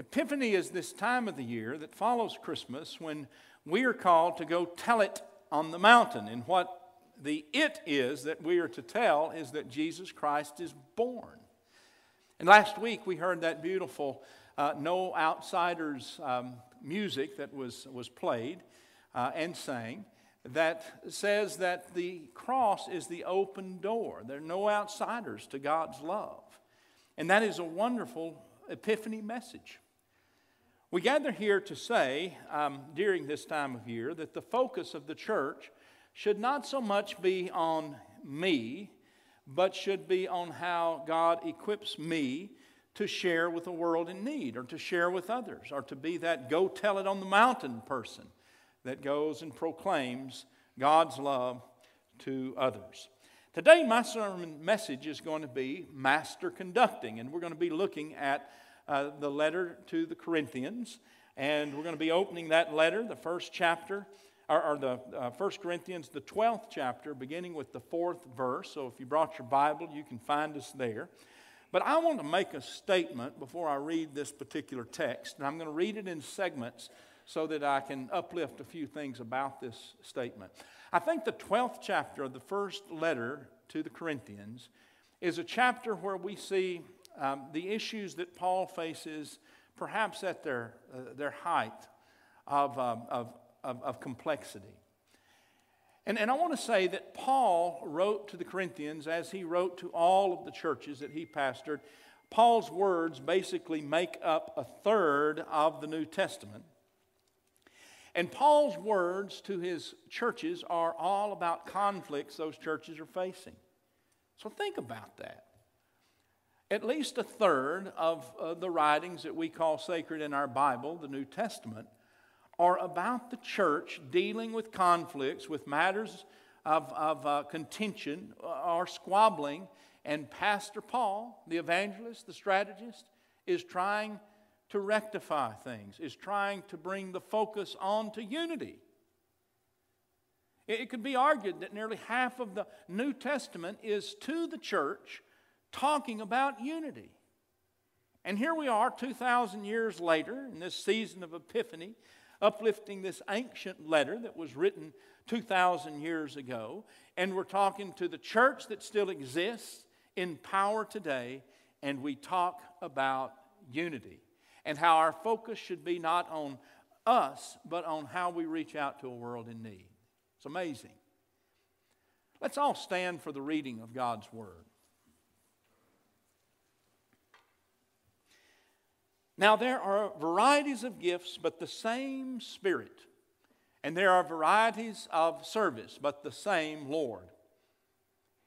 Epiphany is this time of the year that follows Christmas when we are called to go tell it on the mountain. And what the it is that we are to tell is that Jesus Christ is born. And last week we heard that beautiful uh, No Outsiders um, music that was, was played uh, and sang that says that the cross is the open door. There are no outsiders to God's love. And that is a wonderful epiphany message. We gather here to say um, during this time of year that the focus of the church should not so much be on me, but should be on how God equips me to share with the world in need or to share with others or to be that go tell it on the mountain person that goes and proclaims God's love to others. Today, my sermon message is going to be master conducting, and we're going to be looking at uh, the letter to the Corinthians, and we're going to be opening that letter, the first chapter or, or the uh, 1 Corinthians, the 12th chapter, beginning with the fourth verse. So if you brought your Bible, you can find us there. But I want to make a statement before I read this particular text, and I'm going to read it in segments so that I can uplift a few things about this statement. I think the 12th chapter of the first letter to the Corinthians is a chapter where we see um, the issues that Paul faces perhaps at their, uh, their height of, um, of, of, of complexity. And, and I want to say that Paul wrote to the Corinthians as he wrote to all of the churches that he pastored. Paul's words basically make up a third of the New Testament. And Paul's words to his churches are all about conflicts those churches are facing. So think about that. At least a third of uh, the writings that we call sacred in our Bible, the New Testament, are about the church dealing with conflicts, with matters of, of uh, contention uh, or squabbling. And Pastor Paul, the evangelist, the strategist, is trying to rectify things, is trying to bring the focus on to unity. It could be argued that nearly half of the New Testament is to the church talking about unity. And here we are, 2,000 years later, in this season of Epiphany, uplifting this ancient letter that was written 2,000 years ago. And we're talking to the church that still exists in power today, and we talk about unity and how our focus should be not on us, but on how we reach out to a world in need. It's amazing. Let's all stand for the reading of God's Word. Now, there are varieties of gifts, but the same Spirit. And there are varieties of service, but the same Lord.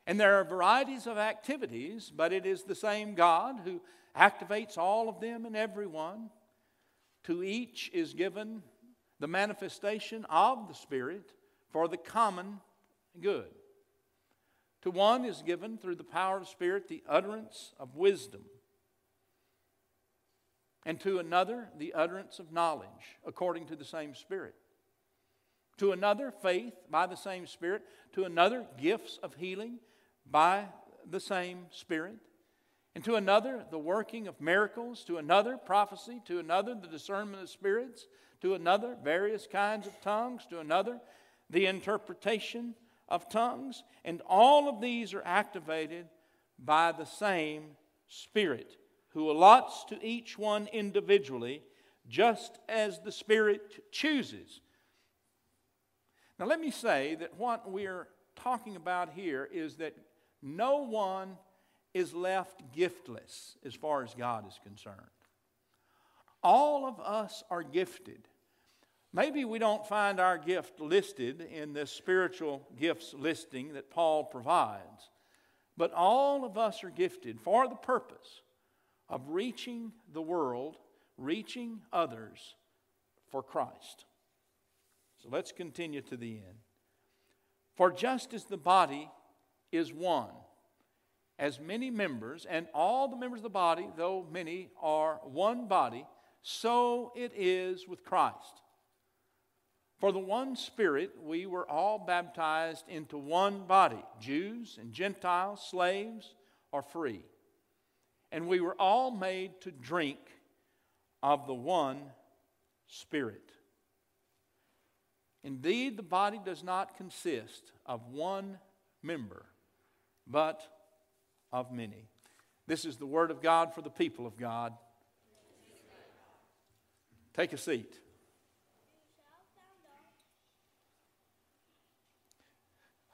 And there are varieties of activities, but it is the same God who activates all of them and everyone. To each is given the manifestation of the Spirit for the common good. To one is given through the power of Spirit the utterance of wisdom and to another the utterance of knowledge according to the same Spirit. To another, faith by the same Spirit. To another, gifts of healing by the same Spirit. And to another, the working of miracles. To another, prophecy. To another, the discernment of spirits. To another, various kinds of tongues. To another, the interpretation of tongues. And all of these are activated by the same Spirit who allots to each one individually just as the Spirit chooses. Now, let me say that what we're talking about here is that no one is left giftless as far as God is concerned. All of us are gifted. Maybe we don't find our gift listed in this spiritual gifts listing that Paul provides, but all of us are gifted for the purpose of reaching the world, reaching others for Christ. So let's continue to the end. For just as the body is one, as many members, and all the members of the body, though many, are one body, so it is with Christ. For the one Spirit, we were all baptized into one body Jews and Gentiles, slaves or free and we were all made to drink of the one Spirit. Indeed, the body does not consist of one member, but of many. This is the word of God for the people of God. Take a seat.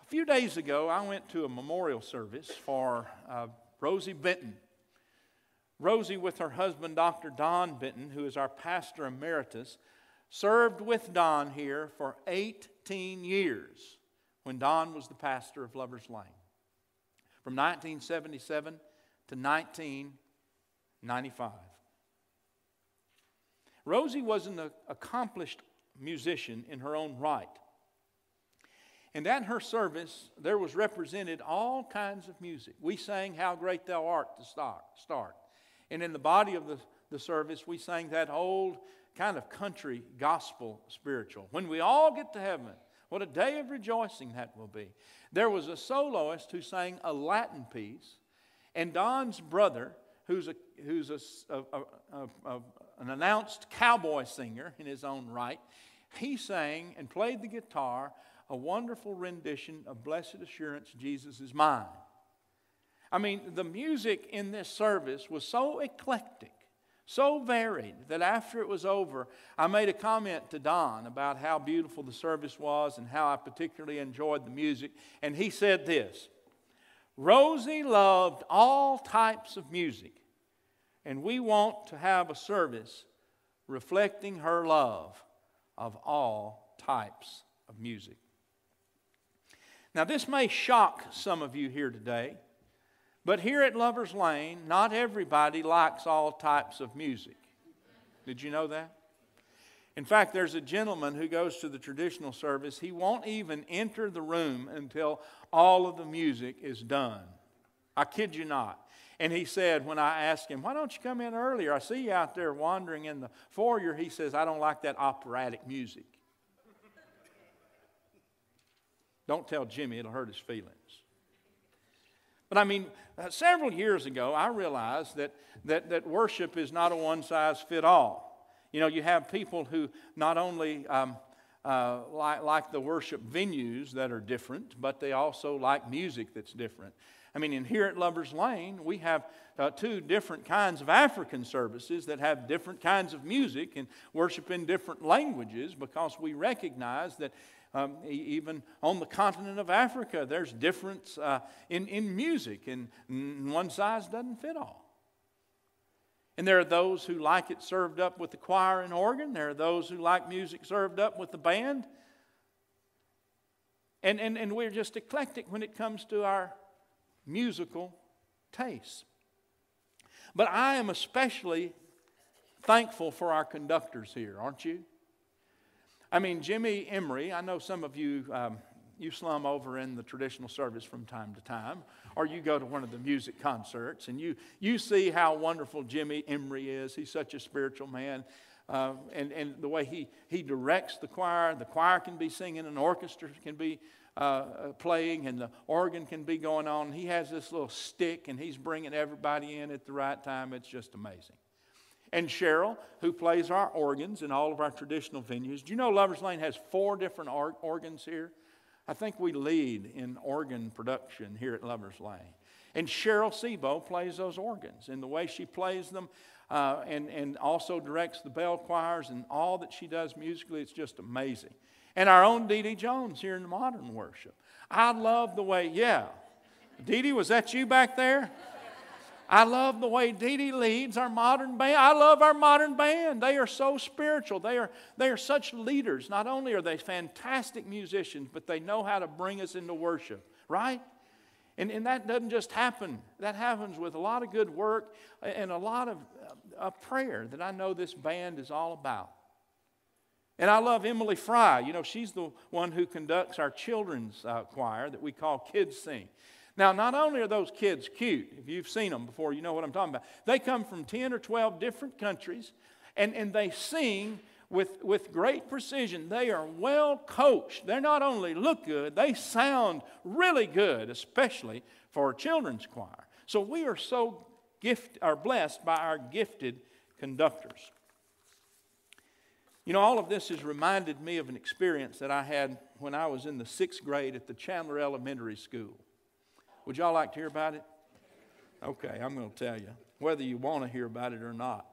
A few days ago, I went to a memorial service for uh, Rosie Benton. Rosie, with her husband, Dr. Don Benton, who is our pastor emeritus, served with Don here for 18 years when Don was the pastor of Lover's Lane. From 1977 to 1995. Rosie was an accomplished musician in her own right. And at her service, there was represented all kinds of music. We sang How Great Thou Art to start. And in the body of the, the service, we sang that old kind of country gospel spiritual. When we all get to heaven, what a day of rejoicing that will be. There was a soloist who sang a Latin piece, and Don's brother, who's, a, who's a, a, a, an announced cowboy singer in his own right, he sang and played the guitar a wonderful rendition of Blessed Assurance, Jesus is Mine. I mean, the music in this service was so eclectic so varied that after it was over, I made a comment to Don about how beautiful the service was and how I particularly enjoyed the music. And he said this Rosie loved all types of music, and we want to have a service reflecting her love of all types of music. Now, this may shock some of you here today. But here at Lover's Lane, not everybody likes all types of music. Did you know that? In fact, there's a gentleman who goes to the traditional service. He won't even enter the room until all of the music is done. I kid you not. And he said, when I asked him, Why don't you come in earlier? I see you out there wandering in the foyer. He says, I don't like that operatic music. don't tell Jimmy, it'll hurt his feelings. But I mean, uh, several years ago, I realized that, that, that worship is not a one size fit all. You know, you have people who not only um, uh, like, like the worship venues that are different, but they also like music that's different. I mean, in here at Lover's Lane, we have uh, two different kinds of African services that have different kinds of music and worship in different languages because we recognize that um, even on the continent of Africa, there's difference uh, in, in music, and one size doesn't fit all. And there are those who like it served up with the choir and organ. There are those who like music served up with the band. And, and, and we're just eclectic when it comes to our musical tastes. But I am especially thankful for our conductors here, aren't you? I mean, Jimmy Emery, I know some of you, um, you slum over in the traditional service from time to time, or you go to one of the music concerts and you, you see how wonderful Jimmy Emery is. He's such a spiritual man. Uh, and, and the way he, he directs the choir, the choir can be singing, an orchestra can be uh, uh, playing, and the organ can be going on. He has this little stick, and he's bringing everybody in at the right time. It's just amazing. And Cheryl, who plays our organs in all of our traditional venues. Do you know Lover's Lane has four different or- organs here? I think we lead in organ production here at Lover's Lane. And Cheryl Sebo plays those organs. And the way she plays them uh, and, and also directs the bell choirs and all that she does musically, it's just amazing. And our own Dee Dee Jones here in the modern worship. I love the way, yeah. Dee Dee, was that you back there? I love the way Dee Dee leads our modern band. I love our modern band. They are so spiritual. They are, they are such leaders. Not only are they fantastic musicians, but they know how to bring us into worship, right? And, and that doesn't just happen. That happens with a lot of good work and a lot of uh, prayer that I know this band is all about. And I love Emily Fry. You know, she's the one who conducts our children's uh, choir that we call Kids Sing. Now, not only are those kids cute, if you've seen them before, you know what I'm talking about. They come from 10 or 12 different countries and, and they sing with, with great precision. They are well coached. They not only look good, they sound really good, especially for a children's choir. So we are so gift, are blessed by our gifted conductors. You know, all of this has reminded me of an experience that I had when I was in the sixth grade at the Chandler Elementary School. Would y'all like to hear about it? Okay, I'm going to tell you, whether you want to hear about it or not.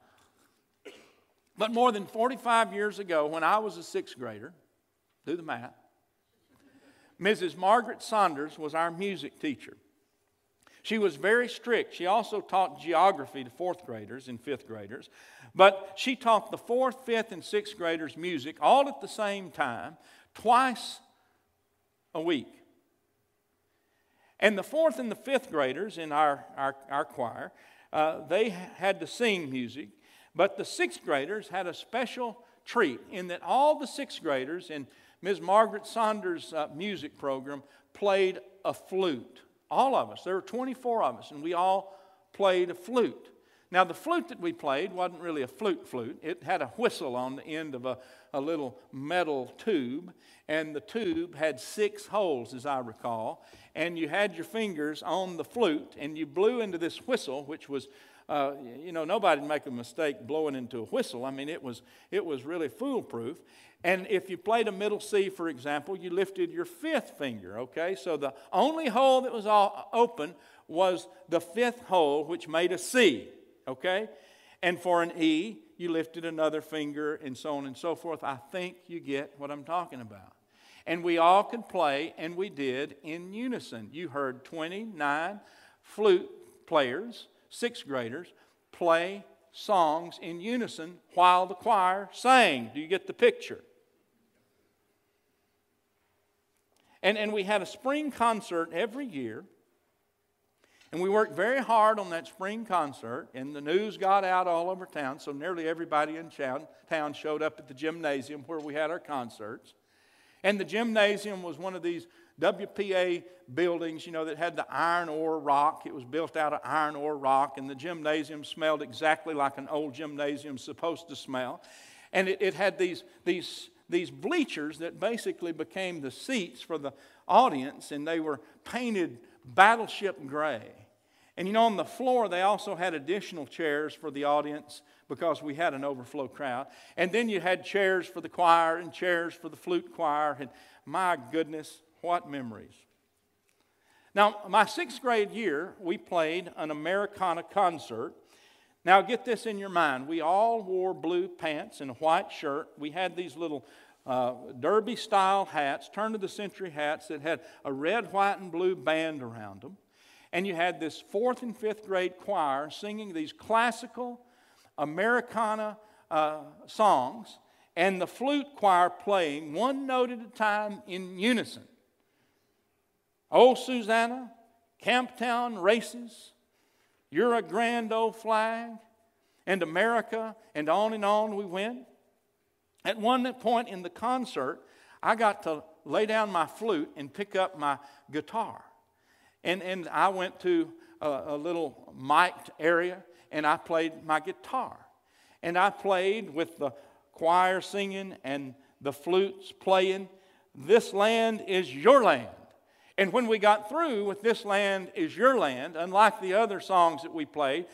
But more than 45 years ago, when I was a sixth grader, do the math, Mrs. Margaret Saunders was our music teacher. She was very strict. She also taught geography to fourth graders and fifth graders. But she taught the fourth, fifth, and sixth graders music all at the same time, twice a week. And the fourth and the fifth graders in our, our, our choir, uh, they had to sing music, but the sixth graders had a special treat in that all the sixth graders in Ms. Margaret Saunders' uh, music program played a flute. All of us. There were 24 of us, and we all played a flute. Now, the flute that we played wasn't really a flute flute. It had a whistle on the end of a, a little metal tube, and the tube had six holes, as I recall. And you had your fingers on the flute, and you blew into this whistle, which was, uh, you know, nobody'd make a mistake blowing into a whistle. I mean, it was, it was really foolproof. And if you played a middle C, for example, you lifted your fifth finger, okay? So the only hole that was all open was the fifth hole, which made a C, okay? And for an E, you lifted another finger, and so on and so forth. I think you get what I'm talking about. And we all could play, and we did in unison. You heard 29 flute players, sixth graders, play songs in unison while the choir sang. Do you get the picture? And, and we had a spring concert every year. And we worked very hard on that spring concert, and the news got out all over town, so nearly everybody in town, showed up at the gymnasium where we had our concerts. And the gymnasium was one of these WPA buildings, you know, that had the iron ore rock. It was built out of iron ore rock, and the gymnasium smelled exactly like an old gymnasium supposed to smell. And it, it had these, these these bleachers that basically became the seats for the audience, and they were painted battleship gray. And you know, on the floor, they also had additional chairs for the audience because we had an overflow crowd. And then you had chairs for the choir and chairs for the flute choir. And my goodness, what memories. Now, my sixth grade year, we played an Americana concert now, get this in your mind. We all wore blue pants and a white shirt. We had these little uh, derby style hats, turn of the century hats that had a red, white, and blue band around them. And you had this fourth and fifth grade choir singing these classical Americana uh, songs, and the flute choir playing one note at a time in unison. Oh, Susanna, Camptown races, you're a grand old flag, and America, and on and on we went. At one point in the concert, I got to lay down my flute and pick up my guitar. And, and I went to a, a little mic'd area and I played my guitar. And I played with the choir singing and the flutes playing. This land is your land. And when we got through with This Land is Your Land, unlike the other songs that we played,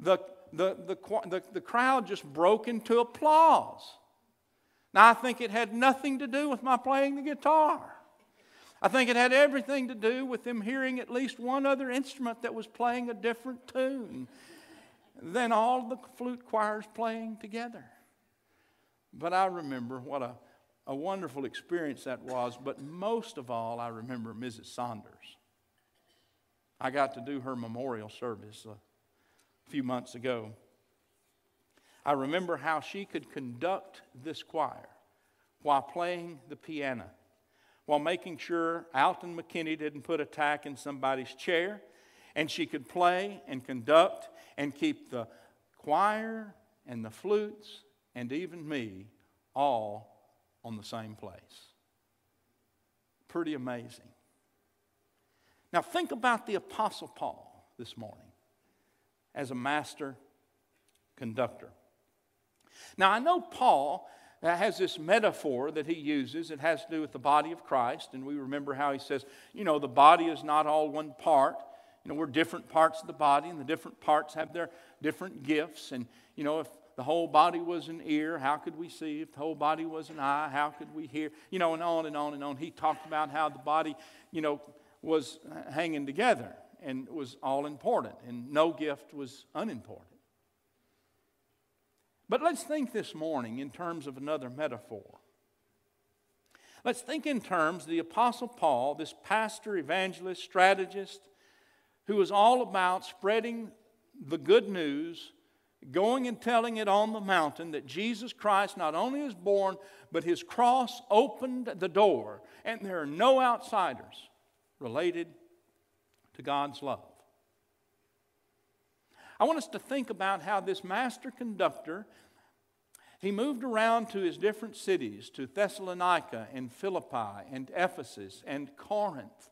the, the, the, the, the crowd just broke into applause. Now, I think it had nothing to do with my playing the guitar. I think it had everything to do with them hearing at least one other instrument that was playing a different tune than all the flute choirs playing together. But I remember what a a wonderful experience that was, but most of all, I remember Mrs. Saunders. I got to do her memorial service a few months ago. I remember how she could conduct this choir while playing the piano, while making sure Alton McKinney didn't put a tack in somebody's chair, and she could play and conduct and keep the choir and the flutes and even me all on the same place. Pretty amazing. Now, think about the Apostle Paul this morning as a master conductor. Now, I know Paul uh, has this metaphor that he uses. It has to do with the body of Christ. And we remember how he says, you know, the body is not all one part. You know, we're different parts of the body, and the different parts have their different gifts. And, you know, if the whole body was an ear, how could we see? If the whole body was an eye, how could we hear? You know, and on and on and on. He talked about how the body, you know, was hanging together and was all important, and no gift was unimportant. But let's think this morning in terms of another metaphor. Let's think in terms of the Apostle Paul, this pastor, evangelist, strategist, who was all about spreading the good news, going and telling it on the mountain that Jesus Christ not only is born, but his cross opened the door, and there are no outsiders related to God's love. I want us to think about how this master conductor he moved around to his different cities, to Thessalonica and Philippi and Ephesus and Corinth.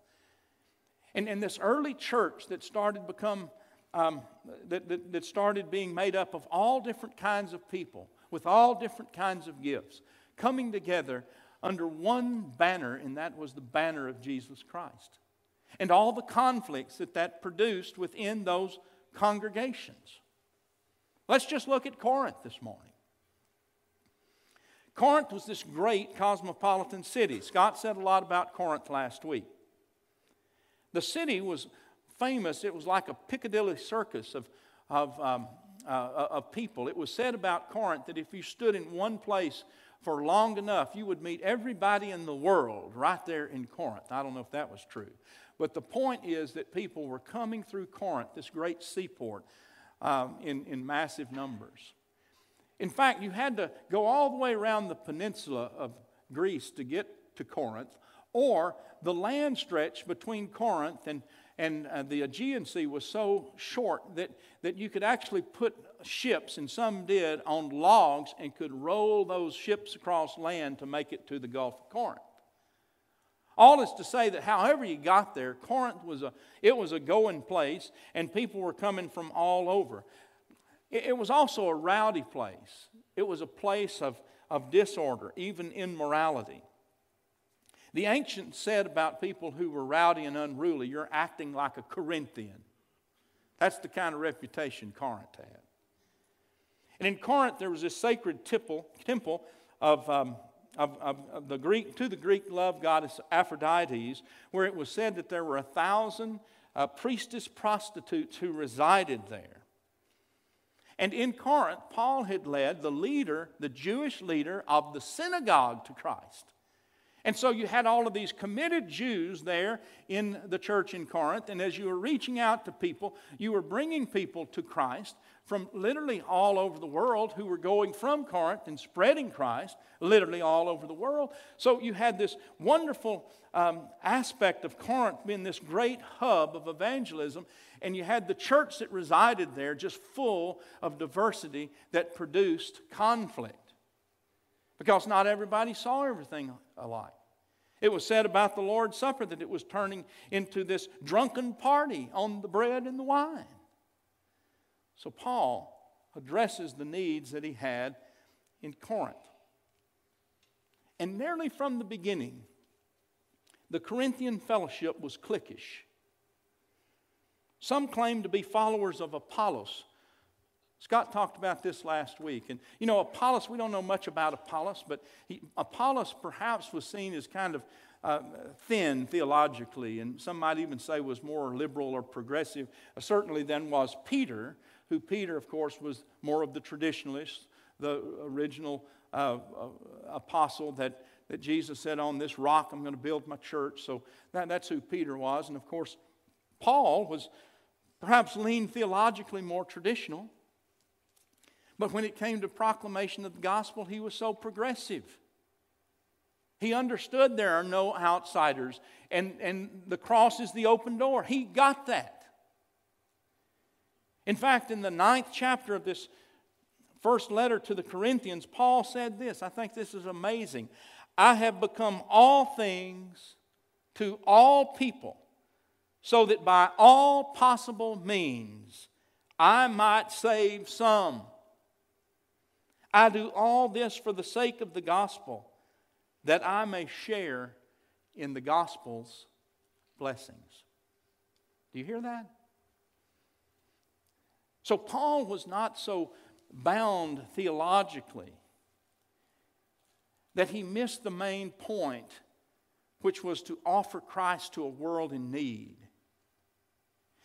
And, and this early church that started become um, that, that, that started being made up of all different kinds of people with all different kinds of gifts coming together under one banner, and that was the banner of Jesus Christ. And all the conflicts that that produced within those congregations. Let's just look at Corinth this morning. Corinth was this great cosmopolitan city. Scott said a lot about Corinth last week. The city was famous, it was like a Piccadilly circus of, of, um, uh, of people. It was said about Corinth that if you stood in one place for long enough, you would meet everybody in the world right there in Corinth. I don't know if that was true. But the point is that people were coming through Corinth, this great seaport, um, in, in massive numbers. In fact, you had to go all the way around the peninsula of Greece to get to Corinth, or the land stretch between Corinth and, and uh, the Aegean Sea was so short that, that you could actually put ships, and some did, on logs and could roll those ships across land to make it to the Gulf of Corinth. All is to say that however you got there, Corinth was a, it was a going place, and people were coming from all over. It was also a rowdy place, it was a place of, of disorder, even immorality. The ancients said about people who were rowdy and unruly, you're acting like a Corinthian. That's the kind of reputation Corinth had. And in Corinth, there was this sacred temple, temple of, um, of, of, of, the Greek, to the Greek love goddess Aphrodite, where it was said that there were a thousand uh, priestess prostitutes who resided there. And in Corinth, Paul had led the leader, the Jewish leader of the synagogue to Christ. And so you had all of these committed Jews there in the church in Corinth. And as you were reaching out to people, you were bringing people to Christ from literally all over the world who were going from Corinth and spreading Christ literally all over the world. So you had this wonderful um, aspect of Corinth being this great hub of evangelism. And you had the church that resided there just full of diversity that produced conflict because not everybody saw everything alike. It was said about the Lord's Supper that it was turning into this drunken party on the bread and the wine. So Paul addresses the needs that he had in Corinth. And nearly from the beginning, the Corinthian fellowship was cliquish. Some claimed to be followers of Apollos. Scott talked about this last week. And you know, Apollos, we don't know much about Apollos, but he, Apollos perhaps was seen as kind of uh, thin theologically, and some might even say was more liberal or progressive, uh, certainly than was Peter, who Peter, of course, was more of the traditionalist, the original uh, uh apostle that, that Jesus said, On this rock I'm going to build my church. So that, that's who Peter was. And of course, Paul was perhaps leaned theologically more traditional. But when it came to proclamation of the gospel, he was so progressive. He understood there are no outsiders, and, and the cross is the open door. He got that. In fact, in the ninth chapter of this first letter to the Corinthians, Paul said this. I think this is amazing. I have become all things to all people so that by all possible means I might save some. I do all this for the sake of the gospel, that I may share in the gospel's blessings. Do you hear that? So, Paul was not so bound theologically that he missed the main point, which was to offer Christ to a world in need.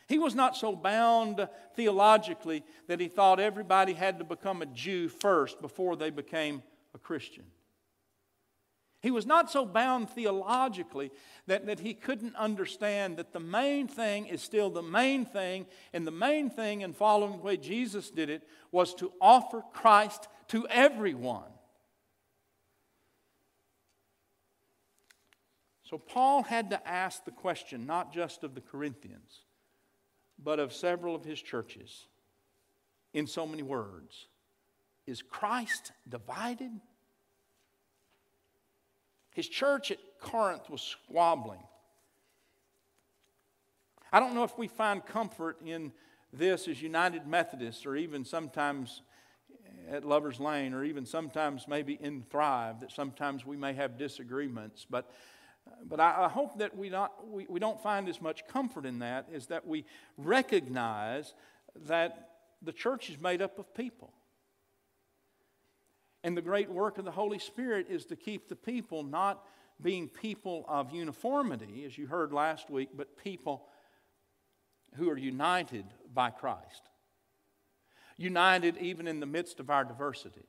He was not so bound theologically that he thought everybody had to become a Jew first before they became a Christian. He was not so bound theologically that, that he couldn't understand that the main thing is still the main thing, and the main thing in following the way Jesus did it was to offer Christ to everyone. So Paul had to ask the question not just of the Corinthians, but of several of his churches in so many words Is Christ divided? His church at Corinth was squabbling. I don't know if we find comfort in this as United Methodists or even sometimes at Lover's Lane or even sometimes maybe in Thrive that sometimes we may have disagreements. But, but I, I hope that we, not, we, we don't find as much comfort in that is that we recognize that the church is made up of people. And the great work of the Holy Spirit is to keep the people not being people of uniformity, as you heard last week, but people who are united by Christ. United even in the midst of our diversity.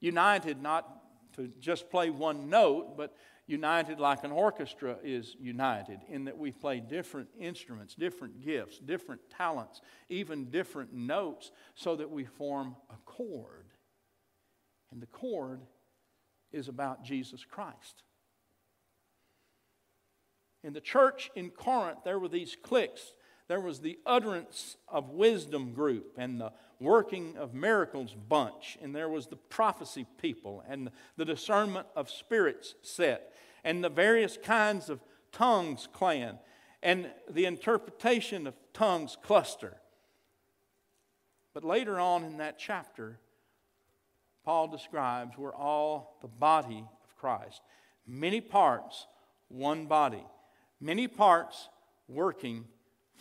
United not to just play one note, but united like an orchestra is united in that we play different instruments, different gifts, different talents, even different notes, so that we form a chord. And the chord is about Jesus Christ. In the church in Corinth, there were these cliques. There was the utterance of wisdom group and the working of miracles bunch, and there was the prophecy people and the discernment of spirits set, and the various kinds of tongues clan, and the interpretation of tongues cluster. But later on in that chapter, Paul describes we're all the body of Christ. Many parts, one body. Many parts working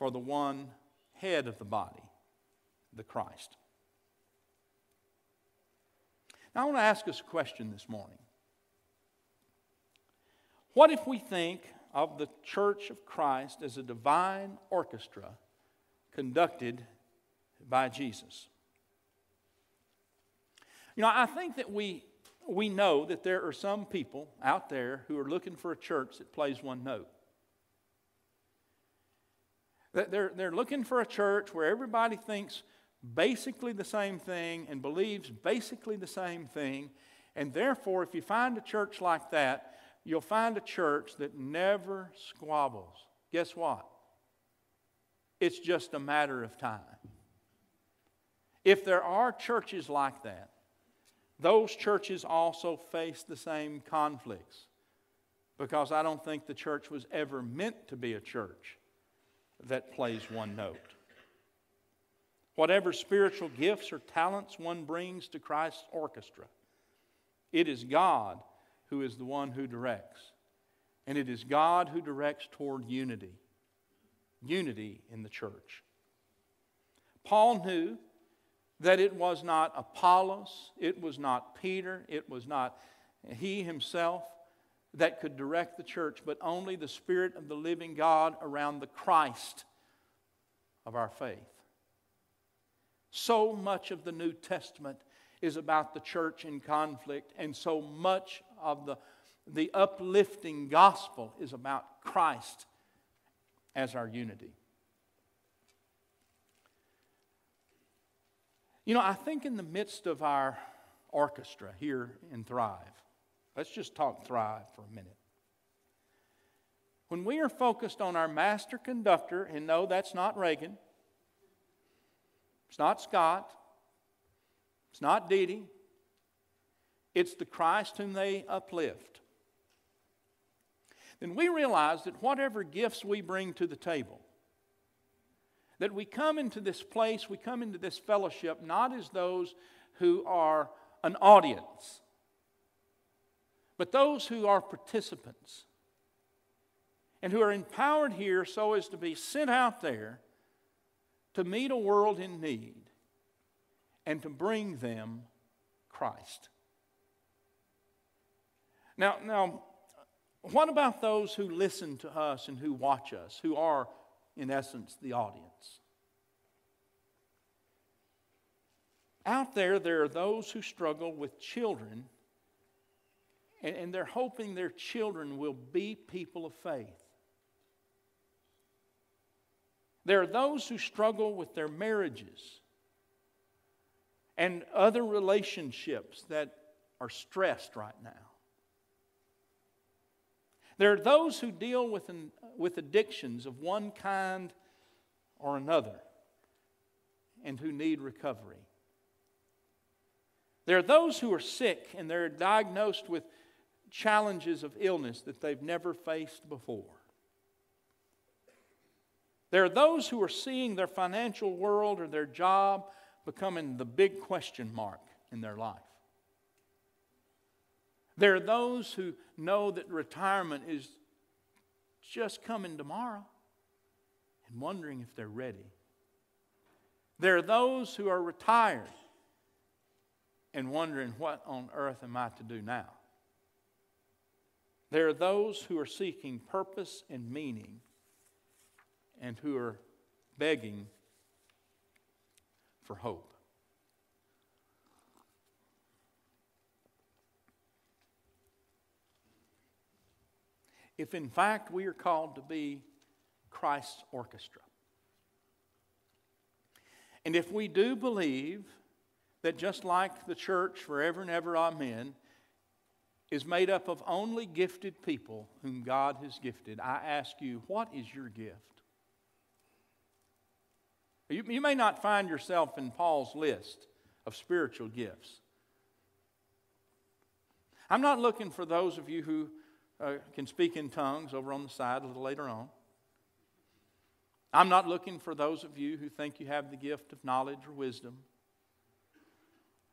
for the one head of the body, the Christ. Now, I want to ask us a question this morning. What if we think of the church of Christ as a divine orchestra conducted by Jesus? You know, I think that we, we know that there are some people out there who are looking for a church that plays one note. They're, they're looking for a church where everybody thinks basically the same thing and believes basically the same thing. And therefore, if you find a church like that, you'll find a church that never squabbles. Guess what? It's just a matter of time. If there are churches like that, those churches also face the same conflicts because I don't think the church was ever meant to be a church that plays one note. Whatever spiritual gifts or talents one brings to Christ's orchestra, it is God who is the one who directs. And it is God who directs toward unity. Unity in the church. Paul knew that it was not Apollos, it was not Peter, it was not he himself that could direct the church, but only the Spirit of the living God around the Christ of our faith. So much of the New Testament is about the church in conflict, and so much of the, the uplifting gospel is about Christ as our unity. You know, I think in the midst of our orchestra here in Thrive, let's just talk Thrive for a minute. When we are focused on our master conductor, and no, that's not Reagan, it's not Scott, it's not Dee Dee, it's the Christ whom they uplift. Then we realize that whatever gifts we bring to the table, that we come into this place, we come into this fellowship not as those who are an audience, but those who are participants and who are empowered here so as to be sent out there to meet a world in need and to bring them Christ. Now, now, what about those who listen to us and who watch us, who are, in essence, the audience? Out there, there are those who struggle with children, and, and they're hoping their children will be people of faith. There are those who struggle with their marriages and other relationships that are stressed right now. There are those who deal with, an, with addictions of one kind or another and who need recovery. There are those who are sick and they're diagnosed with challenges of illness that they've never faced before. There are those who are seeing their financial world or their job becoming the big question mark in their life. There are those who know that retirement is just coming tomorrow and wondering if they're ready. There are those who are retired and wondering, what on earth am I to do now? There are those who are seeking purpose and meaning and who are begging for hope. If in fact we are called to be Christ's orchestra, and if we do believe that just like the church forever and ever, amen, is made up of only gifted people whom God has gifted, I ask you, what is your gift? You, you may not find yourself in Paul's list of spiritual gifts. I'm not looking for those of you who uh, can speak in tongues over on the side a little later on. I'm not looking for those of you who think you have the gift of knowledge or wisdom.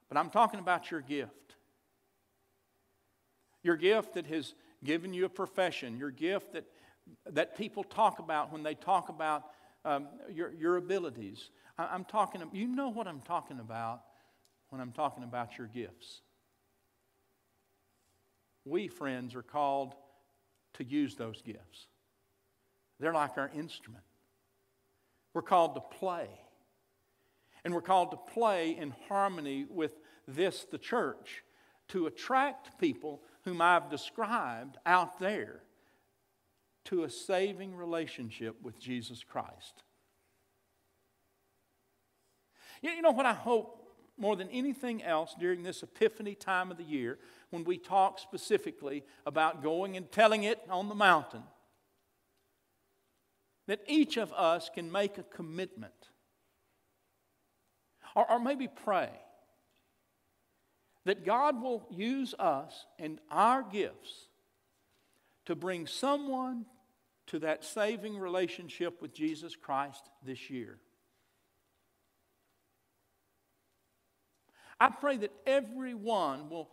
But I'm talking about your gift. Your gift that has given you a profession, your gift that, that people talk about when they talk about um, your, your abilities. I, I'm talking, you know what I'm talking about when I'm talking about your gifts. We, friends, are called to use those gifts. They're like our instrument. We're called to play. And we're called to play in harmony with this, the church, to attract people whom I've described out there to a saving relationship with Jesus Christ. You know what I hope more than anything else during this Epiphany time of the year, when we talk specifically about going and telling it on the mountain, that each of us can make a commitment or, or maybe pray that God will use us and our gifts to bring someone to that saving relationship with Jesus Christ this year. I pray that everyone will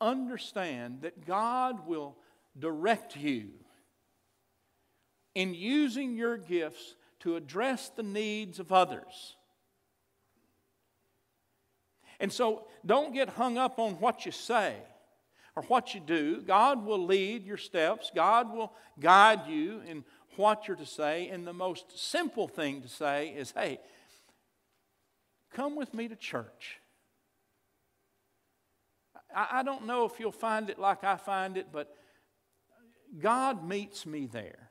understand that God will direct you in using your gifts to address the needs of others. And so don't get hung up on what you say or what you do. God will lead your steps, God will guide you in what you're to say. And the most simple thing to say is hey, come with me to church. I, don't know if you'll find it like I find it, but God meets me there.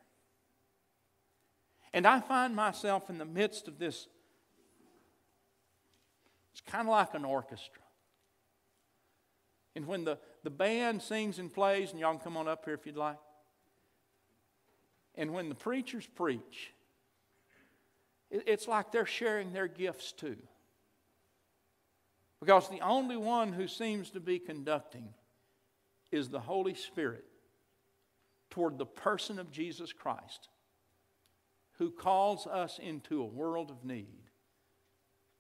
And I find myself in the midst of this it's kind of like an orchestra. And when the, the band sings and plays, and y'all can come on up here if you'd like. And when the preachers preach, it, it's like they're sharing their gifts too. Because the only one who seems to be conducting is the Holy Spirit toward the person of Jesus Christ, who calls us into a world of need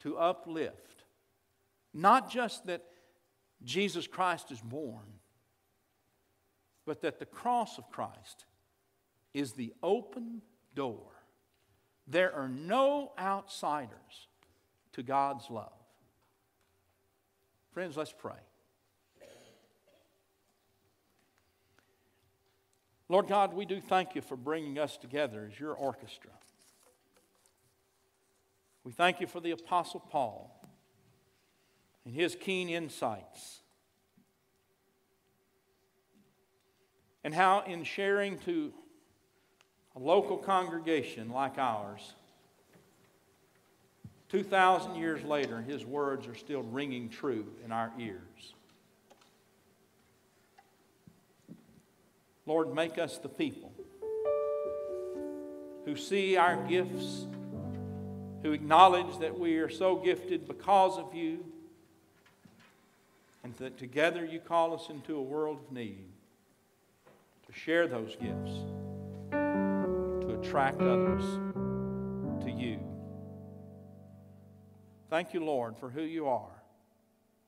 to uplift not just that Jesus Christ is born, but that the cross of Christ is the open door. There are no outsiders to God's love. Friends, let's pray. Lord God, we do thank you for bringing us together as your orchestra. We thank you for the Apostle Paul and his keen insights. And how, in sharing to a local congregation like ours, 2,000 years later, his words are still ringing true in our ears. Lord, make us the people who see our gifts, who acknowledge that we are so gifted because of you, that together you call us into a world of need to share those gifts, to attract others to you. Thank you, Lord, for who you are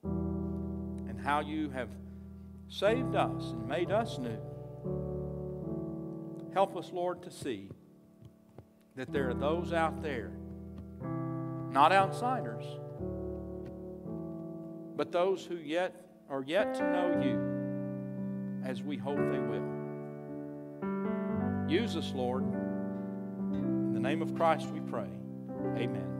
and how you have saved us and made us new. Help us, Lord, to see that there are those out there, not outsiders, but those who yet are yet to know you as we hope they will. Use us, Lord. In the name of Christ we pray. Amen.